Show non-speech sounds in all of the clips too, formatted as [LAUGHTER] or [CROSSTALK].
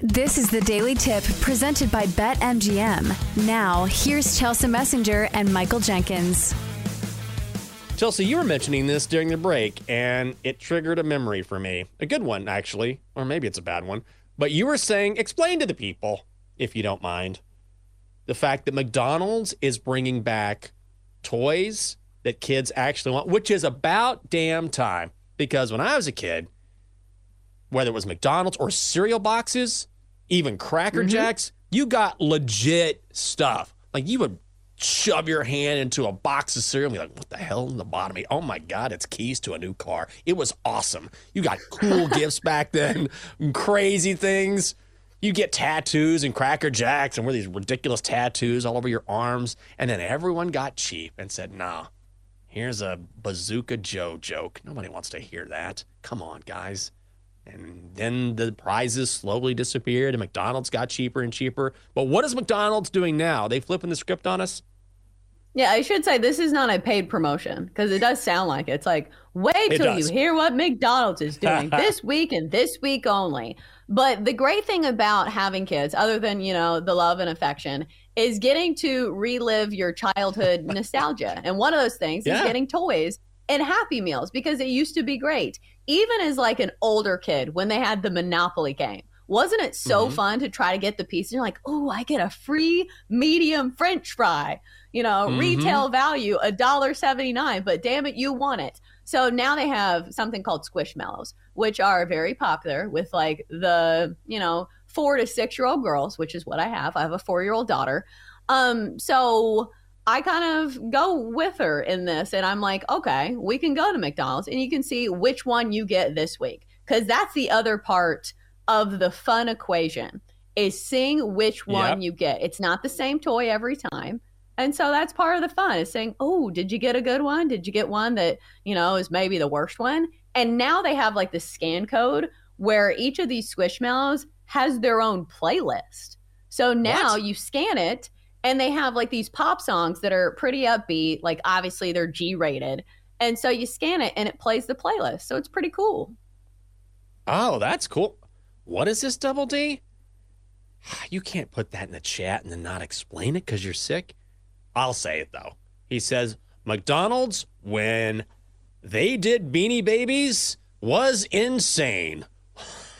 This is the Daily Tip presented by BetMGM. Now, here's Chelsa Messinger and Michael Jenkins. Chelsea, you were mentioning this during the break, and it triggered a memory for me. A good one, actually, or maybe it's a bad one. But you were saying, explain to the people, if you don't mind, the fact that McDonald's is bringing back toys that kids actually want, which is about damn time. Because when I was a kid, whether it was McDonald's or cereal boxes, even Cracker mm-hmm. Jacks, you got legit stuff. Like you would shove your hand into a box of cereal and be like, what the hell in the bottom? Oh my God, it's keys to a new car. It was awesome. You got cool [LAUGHS] gifts back then, crazy things. You get tattoos and Cracker Jacks and wear these ridiculous tattoos all over your arms. And then everyone got cheap and said, nah, here's a Bazooka Joe joke. Nobody wants to hear that. Come on, guys. And then the prizes slowly disappeared and McDonald's got cheaper and cheaper. But what is McDonald's doing now? They flipping the script on us? Yeah, I should say this is not a paid promotion because it does sound like it. it's like wait till you hear what McDonald's is doing [LAUGHS] this week and this week only. But the great thing about having kids, other than you know the love and affection, is getting to relive your childhood [LAUGHS] nostalgia. And one of those things yeah. is getting toys and Happy Meals because it used to be great even as like an older kid when they had the Monopoly game. Wasn't it so mm-hmm. fun to try to get the piece? And you're like, oh, I get a free medium French fry. You know, mm-hmm. retail value a dollar seventy nine, but damn it, you want it. So now they have something called Squishmallows, which are very popular with like the you know four to six year old girls, which is what I have. I have a four year old daughter. Um, so I kind of go with her in this and I'm like, okay, we can go to McDonald's and you can see which one you get this week. Cause that's the other part of the fun equation is seeing which one yep. you get. It's not the same toy every time. And so that's part of the fun is saying, oh, did you get a good one? Did you get one that, you know, is maybe the worst one? And now they have like the scan code where each of these Squishmallows has their own playlist. So now what? you scan it and they have like these pop songs that are pretty upbeat like obviously they're g rated and so you scan it and it plays the playlist. So it's pretty cool. Oh that's cool. What is this double d? [SIGHS] You can't put that in the chat and then not explain it because you're sick. I'll say it though. He says mcdonald's when they did beanie babies was insane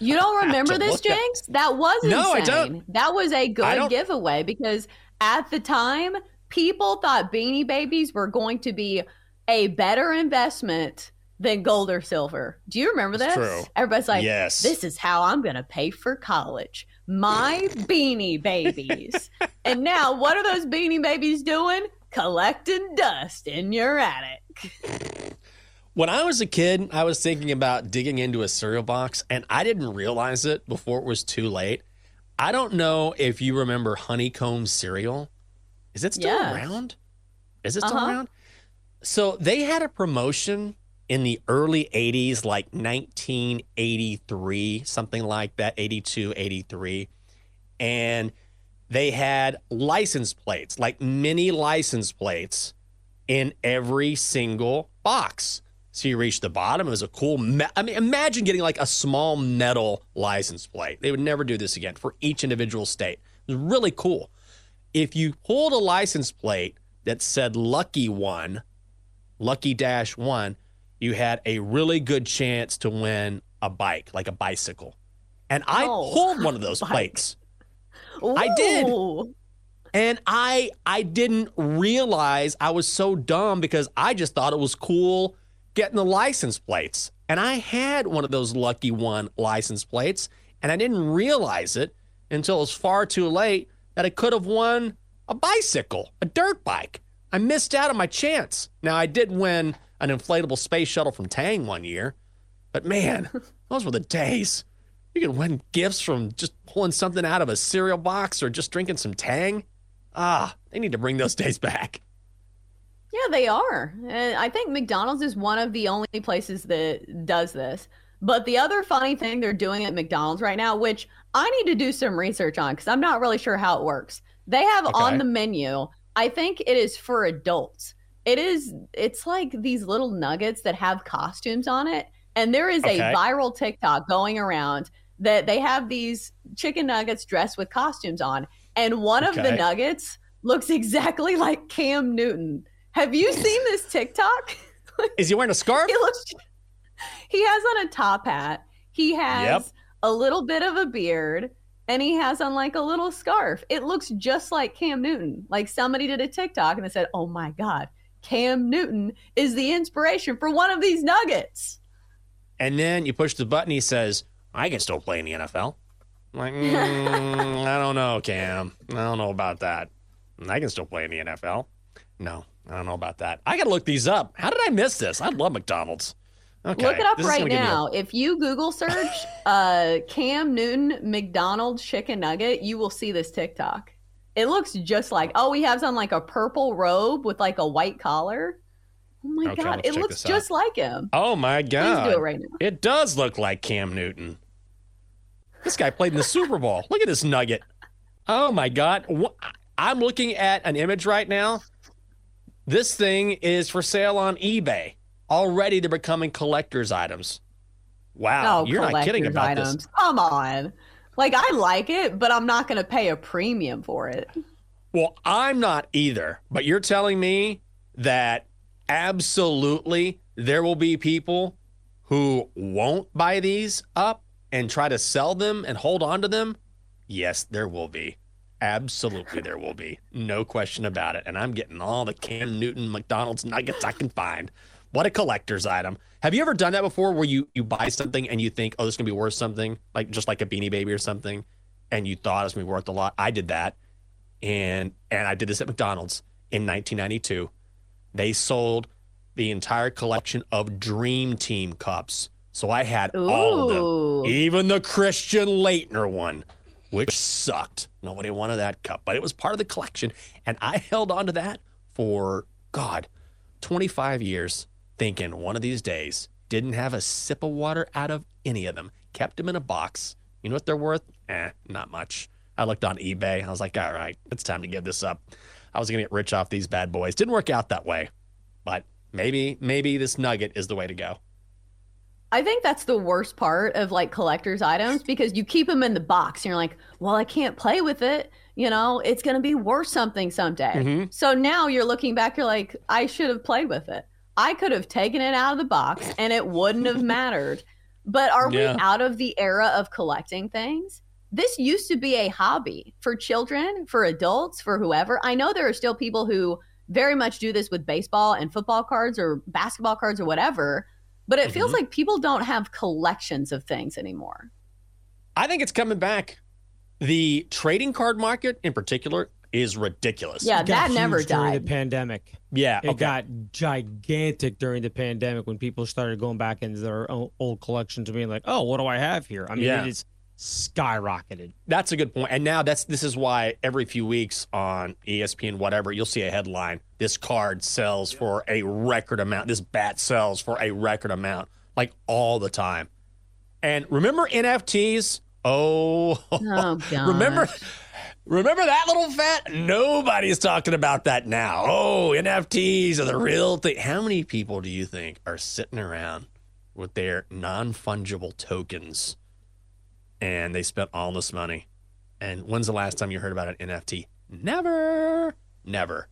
you don't remember this, Jenks? That was insane. No, I don't. That was a good giveaway because at the time, people thought Beanie Babies were going to be a better investment than gold or silver. Do you remember this? True. Everybody's like, yes. this is how I'm going to pay for college. My Beanie Babies. [LAUGHS] and now, what are those Beanie Babies doing? Collecting dust in your attic. [LAUGHS] When I was a kid, I was thinking about digging into a cereal box, and I didn't realize it before it was too late. I don't know if you remember honeycomb cereal. Is it still yes. around? Is it still uh-huh. around? So they had a promotion in the early 80s, like 1983, something like that, 82, 83. And they had license plates, like mini license plates in every single box. So you reach the bottom. It was a cool. Me- I mean, imagine getting like a small metal license plate. They would never do this again for each individual state. It was really cool. If you pulled a license plate that said "Lucky One," Lucky Dash One, you had a really good chance to win a bike, like a bicycle. And I oh, pulled one of [LAUGHS] those plates. Ooh. I did. And I I didn't realize I was so dumb because I just thought it was cool getting the license plates. And I had one of those lucky one license plates, and I didn't realize it until it was far too late that I could have won a bicycle, a dirt bike. I missed out on my chance. Now, I did win an inflatable space shuttle from Tang one year, but man, [LAUGHS] those were the days. You could win gifts from just pulling something out of a cereal box or just drinking some Tang. Ah, they need to bring those days back. Yeah, they are. And I think McDonald's is one of the only places that does this. But the other funny thing they're doing at McDonald's right now, which I need to do some research on because I'm not really sure how it works. They have okay. on the menu, I think it is for adults. It is, it's like these little nuggets that have costumes on it. And there is okay. a viral TikTok going around that they have these chicken nuggets dressed with costumes on, and one okay. of the nuggets looks [LAUGHS] exactly like Cam Newton. Have you seen this TikTok? [LAUGHS] Is he wearing a scarf? he looks. He has on a top hat. He has yep. a little bit of a beard and he has on like a little scarf. It looks just like Cam Newton. Like somebody did a TikTok and they said, "Oh my god, Cam Newton is the inspiration for one of these nuggets." And then you push the button. He says, "I can still play in the NFL." I'm like, [LAUGHS] mm, I don't know, Cam. I don't know about that. I can still play in the NFL. No, I don't know about that. I got to look these up. How did I miss this? I love McDonald's. Okay. Look it up this right now. A... If you Google search [LAUGHS] uh, Cam Newton McDonald's chicken nugget, you will see this TikTok. It looks just like oh, he has on like a purple robe with like a white collar. Oh my okay, god, it looks just like him. Oh my god. Please do it right now. It does look like Cam Newton. This guy played in the Super Bowl. Look at this nugget. Oh my god. I'm looking at an image right now. This thing is for sale on eBay already they're becoming collector's items. Wow, oh, you're not kidding about items. this. Come on. Like I like it, but I'm not going to pay a premium for it. Well, I'm not either. But you're telling me that absolutely there will be people who won't buy these up and try to sell them and hold on to them? Yes, there will be. Absolutely, there will be. No question about it. And I'm getting all the Cam Newton McDonald's nuggets I can find. What a collector's item. Have you ever done that before where you, you buy something and you think, oh, this is going to be worth something, like just like a beanie baby or something, and you thought it's going to be worth a lot? I did that. And, and I did this at McDonald's in 1992. They sold the entire collection of Dream Team cups. So I had Ooh. all of them, even the Christian Laettner one, which sucked. Nobody wanted that cup, but it was part of the collection. And I [LAUGHS] held on to that for, God, 25 years thinking one of these days, didn't have a sip of water out of any of them, kept them in a box. You know what they're worth? Eh, not much. I looked on eBay. I was like, all right, it's time to give this up. I was going to get rich off these bad boys. Didn't work out that way, but maybe, maybe this nugget is the way to go. I think that's the worst part of like collector's items because you keep them in the box and you're like, well, I can't play with it. You know, it's going to be worth something someday. Mm-hmm. So now you're looking back, you're like, I should have played with it. I could have taken it out of the box and it wouldn't have [LAUGHS] mattered. But are yeah. we out of the era of collecting things? This used to be a hobby for children, for adults, for whoever. I know there are still people who very much do this with baseball and football cards or basketball cards or whatever, but it mm-hmm. feels like people don't have collections of things anymore. I think it's coming back. The trading card market in particular is ridiculous. Yeah, that never died during the pandemic. Yeah, it okay. got gigantic during the pandemic when people started going back into their old collections and being like, "Oh, what do I have here?" I mean, yeah. it is skyrocketed. That's a good point. And now that's this is why every few weeks on ESPN whatever, you'll see a headline, this card sells for a record amount. This bat sells for a record amount like all the time. And remember NFTs? Oh, oh [LAUGHS] remember Remember that little fat? Nobody's talking about that now. Oh, NFTs are the real thing. How many people do you think are sitting around with their non fungible tokens and they spent all this money? And when's the last time you heard about an NFT? Never. Never.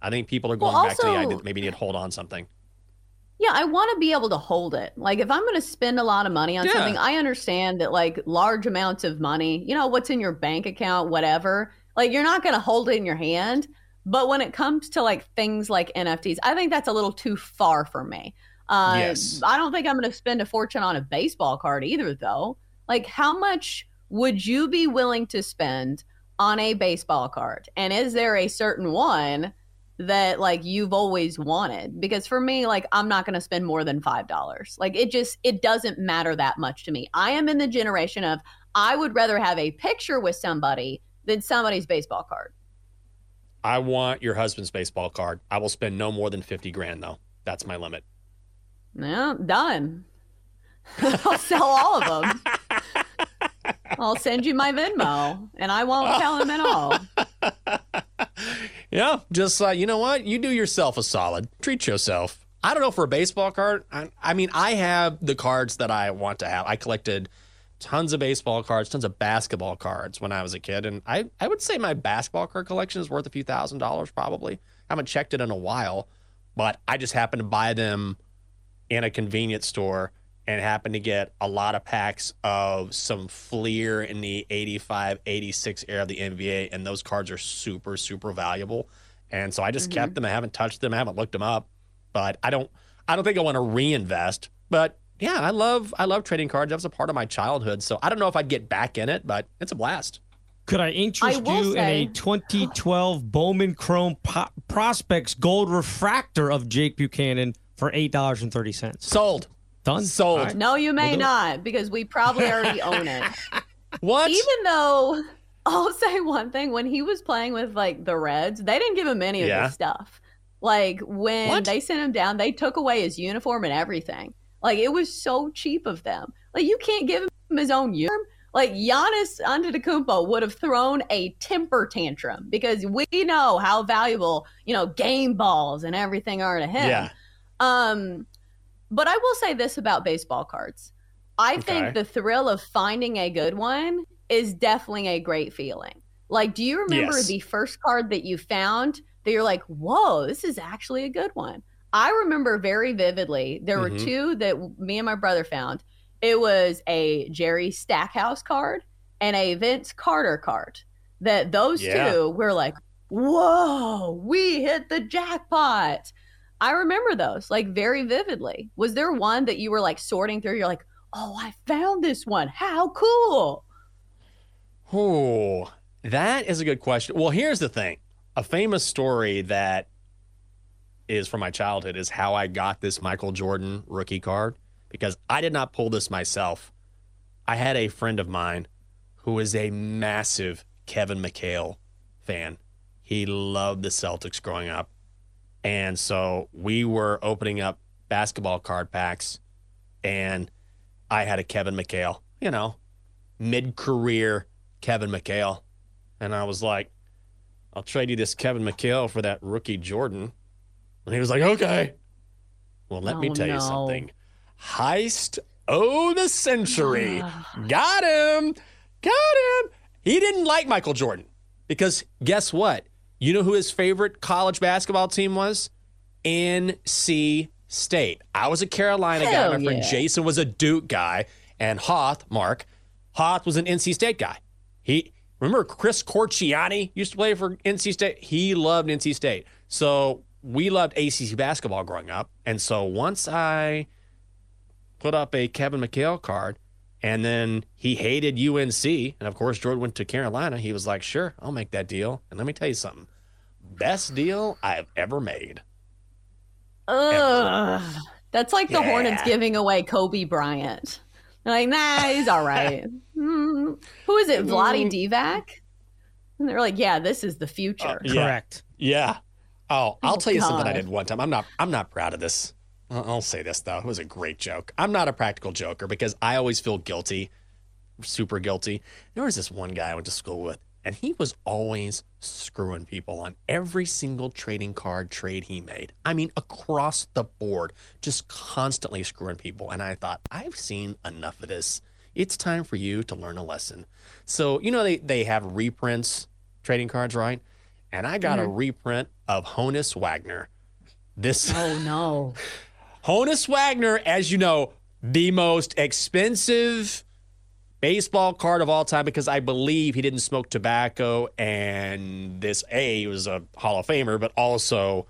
I think people are going well, also, back to the idea that maybe need to hold on something. Yeah, I want to be able to hold it. Like if I'm going to spend a lot of money on yeah. something, I understand that like large amounts of money, you know, what's in your bank account, whatever, like you're not going to hold it in your hand. But when it comes to like things like NFTs, I think that's a little too far for me. Uh, yes. I don't think I'm going to spend a fortune on a baseball card either, though. Like, how much would you be willing to spend on a baseball card? And is there a certain one that like you've always wanted? Because for me like i'm not going to spend more than five dollars. Like it just it doesn't matter that much to me. I am in the generation of i would rather have a picture with somebody than somebody's baseball card. I want your husband's baseball card. I will spend no more than 50 grand though. That's my limit. Yeah done. [LAUGHS] I'll sell all of them [LAUGHS] i'll send you my venmo and i won't tell him at all yeah, just uh, you know what? You do yourself a solid. Treat yourself. I don't know for a baseball card. I, I, mean, I have the cards that I want to have. I collected tons of baseball cards, tons of basketball cards when I was a kid. And I, I would say my basketball card collection is worth a few thousand dollars probably. I haven't checked it in a while, but I just happened to buy them in a convenience store and happened to get a lot of packs of some Fleer in the 85, 86 era of the NBA. And those cards are super, super valuable. And so I just mm-hmm. kept them. I haven't touched them. I haven't looked them up, but I don't, I don't think I want to reinvest, but yeah, I love I love trading cards. That was a part of my childhood. So I don't know if I'd get back in it, but it's a blast. Could I interest I you say, in a 2012 Bowman Chrome po- Prospects Gold Refractor of Jake Buchanan for eight dollars and thirty cents? Sold. Done. Sold. Right. No, you may we'll not because we probably already [LAUGHS] own it. what? Even though I'll say one thing: when he was playing with like the Reds, they didn't give him any of his stuff. Like when what? they sent him down, they took away his uniform and everything. Like it was so cheap of them. Like you can't give him his own uniform. Like Giannis Antetokounmpo would have thrown a temper tantrum because we know how valuable you know game balls and everything are to him. Yeah. Um, but I will say this about baseball cards. I okay. think the thrill of finding a good one is definitely a great feeling. Like, do you remember yes. the first card that you found that you're like, whoa, this is actually a good one? I remember very vividly. There mm-hmm. were two that me and my brother found. It was a Jerry Stackhouse card and a Vince Carter card. That those yeah. two were like, whoa, we hit the jackpot. I remember those like very vividly. Was there one that you were like sorting through? You're like, oh, I found this one. How cool. Oh, that is a good question. Well, here's the thing a famous story that is from my childhood is how I got this Michael Jordan rookie card because I did not pull this myself. I had a friend of mine who was a massive Kevin McHale fan. He loved the Celtics growing up. And so we were opening up basketball card packs and I had a Kevin McHale, you know, mid career Kevin McHale. And I was like, I'll trade you this Kevin McHale for that rookie Jordan. And he was like, okay. Well, let oh, me tell no. you something. Heist oh the century. Ah. Got him. Got him. He didn't like Michael Jordan because guess what? You know who his favorite college basketball team was? NC State. I was a Carolina Hell guy. My yeah. friend Jason was a Duke guy. And Hoth, Mark, Hoth was an NC State guy. He remember Chris Corchiani used to play for NC State. He loved NC State. So we loved ACC basketball growing up. And so once I put up a Kevin McHale card and then he hated UNC, and of course, Jordan went to Carolina, he was like, sure, I'll make that deal. And let me tell you something best deal I've ever made. Ugh. Ever. That's like the yeah. Hornets giving away Kobe Bryant. Like, nah, he's all right. [LAUGHS] mm. Who is it? Vlade mm. Divac? And they're like, yeah, this is the future. Uh, yeah. Correct. Yeah. Oh, I'll oh, tell you God. something I did one time. I'm not I'm not proud of this. I'll say this though. It was a great joke. I'm not a practical joker because I always feel guilty, super guilty. There was this one guy I went to school with, and he was always screwing people on every single trading card trade he made. I mean, across the board, just constantly screwing people. And I thought, I've seen enough of this. It's time for you to learn a lesson. So, you know, they, they have reprints trading cards, right? and I got mm-hmm. a reprint of Honus Wagner. This Oh no. [LAUGHS] Honus Wagner, as you know, the most expensive baseball card of all time because I believe he didn't smoke tobacco and this A he was a Hall of Famer, but also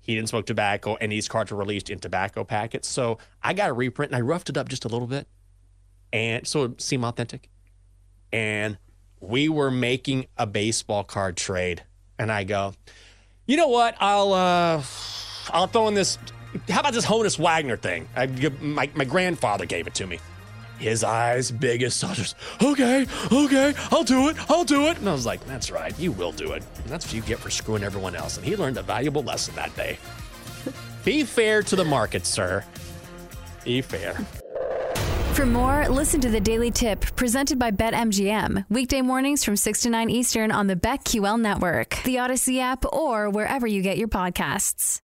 he didn't smoke tobacco and these cards were released in tobacco packets. So I got a reprint and I roughed it up just a little bit and so it seemed authentic. And we were making a baseball card trade and I go, you know what? I'll uh, I'll throw in this. How about this Honus Wagner thing? I, my my grandfather gave it to me. His eyes big as saucers. Okay, okay, I'll do it. I'll do it. And I was like, that's right, you will do it. And that's what you get for screwing everyone else. And he learned a valuable lesson that day. [LAUGHS] Be fair to the market, sir. Be fair. For more, listen to the Daily Tip presented by BetMGM. Weekday mornings from 6 to 9 Eastern on the BetQL network, the Audacy app, or wherever you get your podcasts.